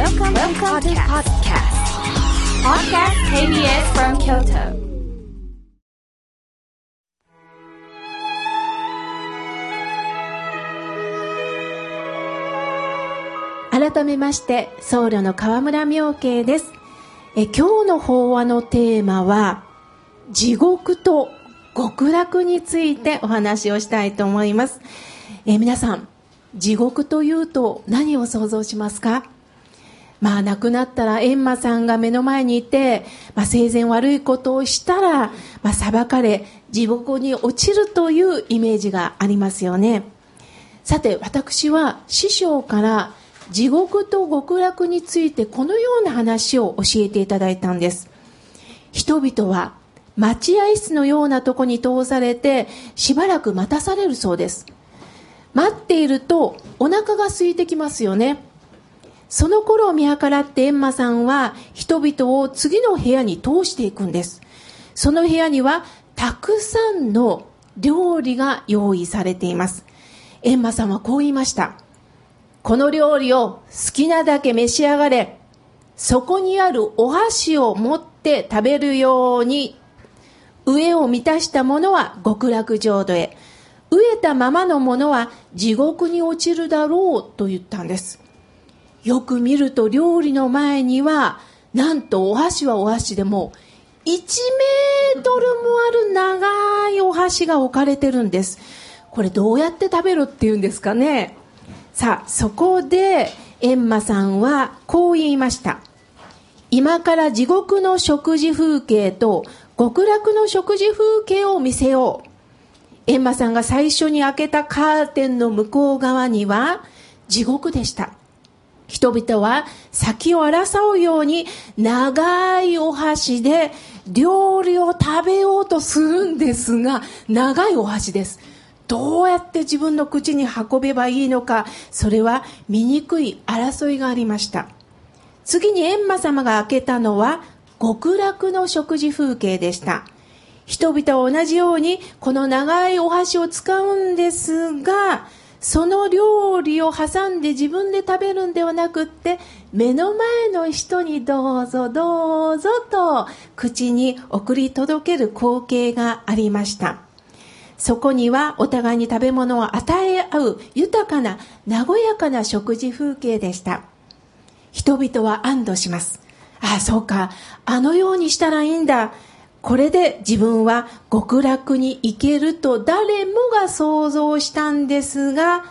Welcome, Welcome to podcast. Podcast KBS from Kyoto. 改めまして僧侶の河村明慶ですえ今日の法話のテーマは地獄と極楽についてお話をしたいと思いますえ皆さん地獄というと何を想像しますか？まあ亡くなったら閻魔さんが目の前にいて、まあ、生前悪いことをしたら、まあ、裁かれ地獄に落ちるというイメージがありますよね。さて私は師匠から地獄と極楽についてこのような話を教えていただいたんです。人々は待合室のようなとこに通されてしばらく待たされるそうです。待っているとお腹が空いてきますよね。その頃を見計らってエンマさんは人々を次の部屋に通していくんです。その部屋にはたくさんの料理が用意されています。エンマさんはこう言いました。この料理を好きなだけ召し上がれ。そこにあるお箸を持って食べるように、上を満たしたものは極楽浄土へ、飢えたままのものは地獄に落ちるだろうと言ったんです。よく見ると料理の前には、なんとお箸はお箸でも、1メートルもある長いお箸が置かれてるんです。これどうやって食べろって言うんですかねさあ、そこで、エンマさんはこう言いました。今から地獄の食事風景と極楽の食事風景を見せよう。エンマさんが最初に開けたカーテンの向こう側には地獄でした。人々は先を争うように長いお箸で料理を食べようとするんですが、長いお箸です。どうやって自分の口に運べばいいのかそれは醜い争いがありました次に閻魔様が開けたのは極楽の食事風景でした人々は同じようにこの長いお箸を使うんですがその料理を挟んで自分で食べるんではなくって目の前の人にどうぞどうぞと口に送り届ける光景がありました。そこにはお互いに食べ物を与え合う豊かな和やかな食事風景でした。人々は安堵します。ああそうか。あのようにしたらいいんだ。これで自分は極楽に行けると誰もが想像したんですが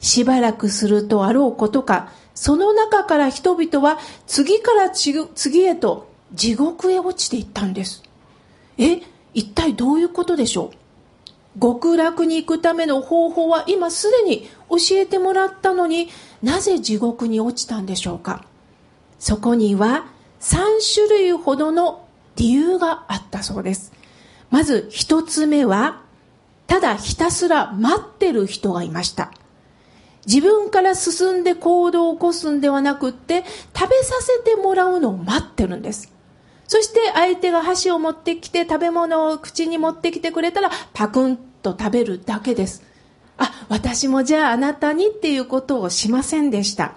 しばらくするとあろうことかその中から人々は次から次へと地獄へ落ちていったんです。え一体どういうことでしょう？極楽に行くための方法は今すでに教えてもらったのになぜ地獄に落ちたんでしょうか？そこには3種類ほどの理由があったそうですまず1つ目はただひたすら待ってる人がいました自分から進んで行動を起こすんではなくって食べさせてもらうのを待ってるんですそして相手が箸を持ってきて食べ物を口に持ってきてくれたらパクンと食べるだけです。あ、私もじゃああなたにっていうことをしませんでした。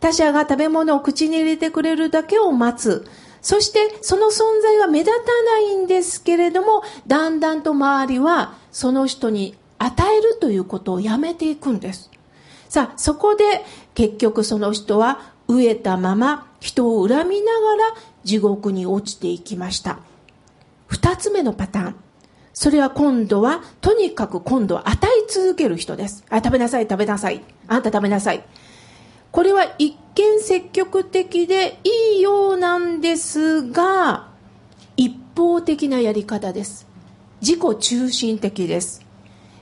他者が食べ物を口に入れてくれるだけを待つ。そしてその存在は目立たないんですけれども、だんだんと周りはその人に与えるということをやめていくんです。さあ、そこで結局その人は飢えたまま人を恨みながら地獄に落ちていきました。二つ目のパターン。それは今度はとにかく今度は与え続ける人です。あ食べなさい食べなさい。あんた食べなさい。これは一見積極的でいいようなんですが一方的なやり方です。自己中心的です。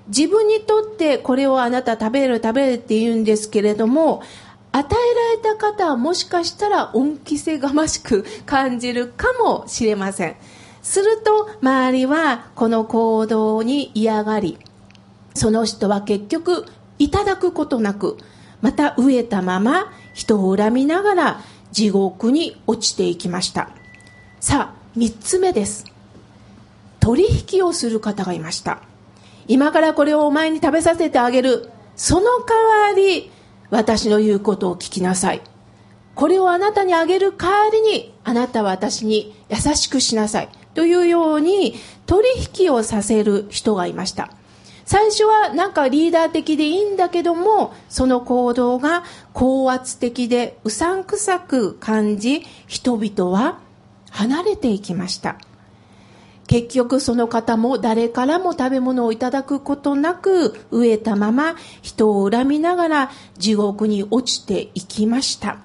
自分にとってこれをあなた食べる食べるって言うんですけれども与えられた方はもしかしたら恩着せがましく感じるかもしれません。すると周りはこの行動に嫌がりその人は結局いただくことなくまた飢えたまま人を恨みながら地獄に落ちていきました。さあ3つ目です。取引をする方がいました。今からこれをお前に食べさせてあげる。その代わり私の言うことを聞きなさい。これをあなたにあげる代わりにあなたは私に優しくしなさい。というように取引をさせる人がいました。最初はなんかリーダー的でいいんだけどもその行動が高圧的でうさんくさく感じ人々は離れていきました。結局その方も誰からも食べ物をいただくことなく飢えたまま人を恨みながら地獄に落ちていきました。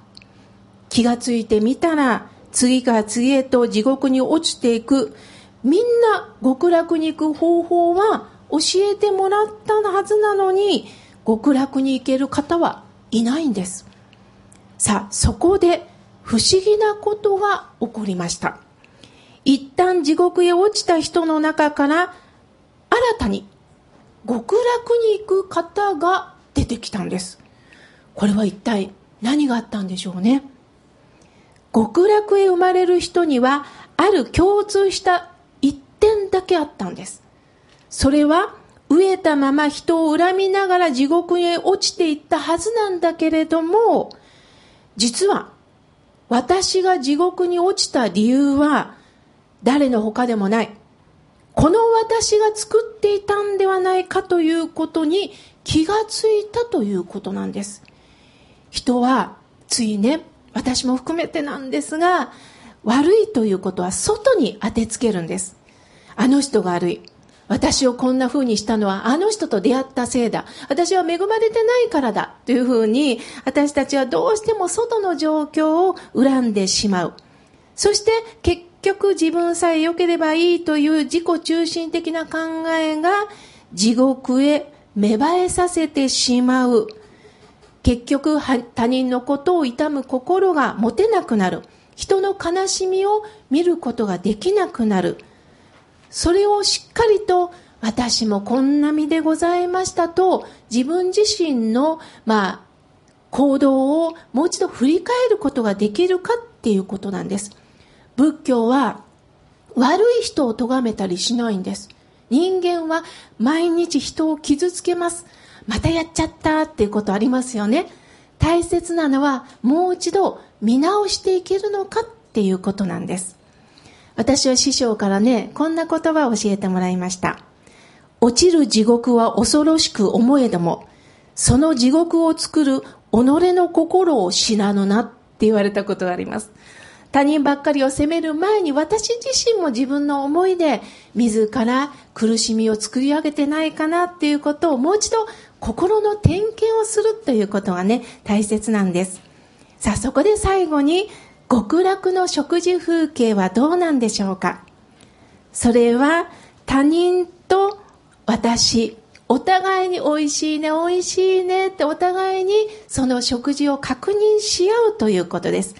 気がついてみたら次から次へと地獄に落ちていく。みんな極楽に行く方法は教えてもらったはずなのに極楽に行ける方はいないんです。さあそこで不思議なことが起こりました。一旦地獄へ落ちた人の中から新たに極楽に行く方が出てきたんです。これは一体何があったんでしょうね。極楽へ生まれる人にはある共通した一点だけあったんです。それは飢えたまま人を恨みながら地獄へ落ちていったはずなんだけれども実は私が地獄に落ちた理由は誰の他でもない。この私が作っていたんではないかということに気がついたということなんです。人はついね私も含めてなんですが悪いということは外に当てつけるんです。あの人が悪い。私をこんな風にしたのはあの人と出会ったせいだ。私は恵まれてないからだ。という風に私たちはどうしても外の状況を恨んでしまう。そして結局自分さえ良ければいいという自己中心的な考えが地獄へ芽生えさせてしまう。結局他人のことを痛む心が持てなくなる。人の悲しみを見ることができなくなる。それをしっかりと私もこんな身でございましたと自分自身の、まあ、行動をもう一度振り返ることができるかっていうことなんです。仏教は悪い人を咎めたりしないんです。人間は毎日人を傷つけます。またやっちゃったっていうことありますよね。大切なのはもう一度見直していけるのかっていうことなんです。私は師匠からね、こんな言葉を教えてもらいました。落ちる地獄は恐ろしく思えども、その地獄を作る己の心を知らぬなって言われたことがあります。他人ばっかりを責める前に私自身も自分の思いで自ら苦しみを作り上げてないかなっていうことをもう一度心の点検をするということがね、大切なんです。さあ、そこで最後に極楽の食事風景はどうなんでしょうか？それは他人と私。お互いに美味しいね美味しいねってお互いにその食事を確認し合うということです。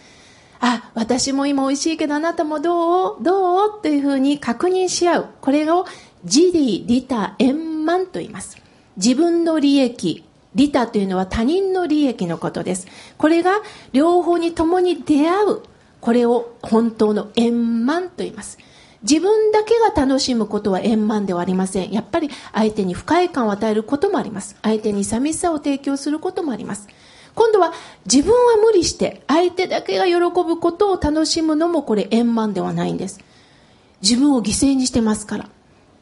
あ私も今美味しいけどあなたもどう？どう？というふうに確認し合う。これを自利利他円満と言います。自分の利益利他というのは他人の利益のことです。これが両方に共に出会う。これを本当の円満と言います。自分だけが楽しむことは円満ではありません。やっぱり相手に不快感を与えることもあります。相手に寂しさを提供することもあります。今度は自分は無理して相手だけが喜ぶことを楽しむのもこれ円満ではないんです。自分を犠牲にしてますから。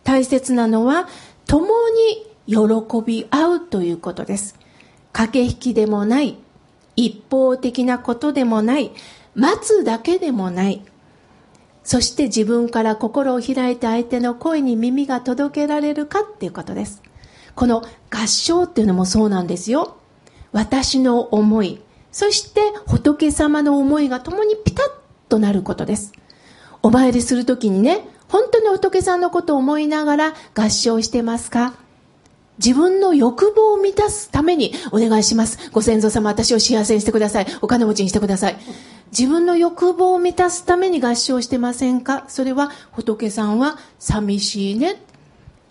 大切なのは共に喜び合うということです。駆け引きでもない、一方的なことでもない、待つだけでもない。そして自分から心を開いて相手の声に耳が届けられるかっていうことです。この合唱っていうのもそうなんですよ。私の思い、そして仏様の思いが共にピタッとなることです。お参りするときにね、本当に仏さんのことを思いながら合唱してますか？自分の欲望を満たすためにお願いします。ご先祖様、私を幸せにしてください。お金持ちにしてください。自分の欲望を満たすために合唱してませんか？それは仏さんは寂しいね。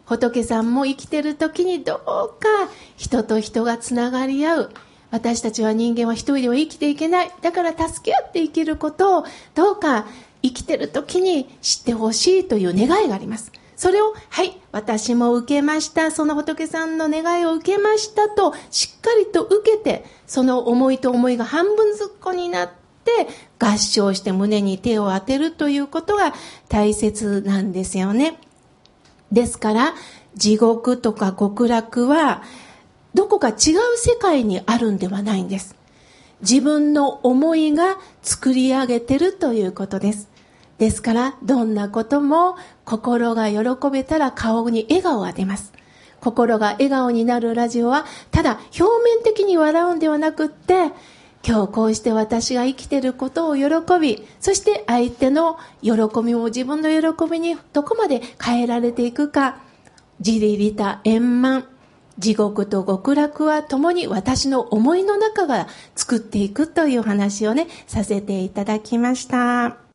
仏さんも生きてる時にどうか人と人がつながり合う。私たちは人間は一人では生きていけない。だから助け合って生きることをどうか生きてる時に知ってほしいという願いがあります。それを、はい、私も受けました。その仏さんの願いを受けましたと、しっかりと受けて、その思いと思いが半分ずっこになって合唱して胸に手を当てるということが大切なんですよね。ですから、地獄とか極楽は、どこか違う世界にあるんではないんです。自分の思いが作り上げてるということです。ですから、どんなことも心が喜べたら顔に笑顔が出ます。心が笑顔になるラジオは、ただ表面的に笑うんではなくって、今日こうして私が生きていることを喜び、そして相手の喜びも自分の喜びにどこまで変えられていくか、自利利他円満、地獄と極楽は共に私の思いの中が作っていくという話をね、させていただきました。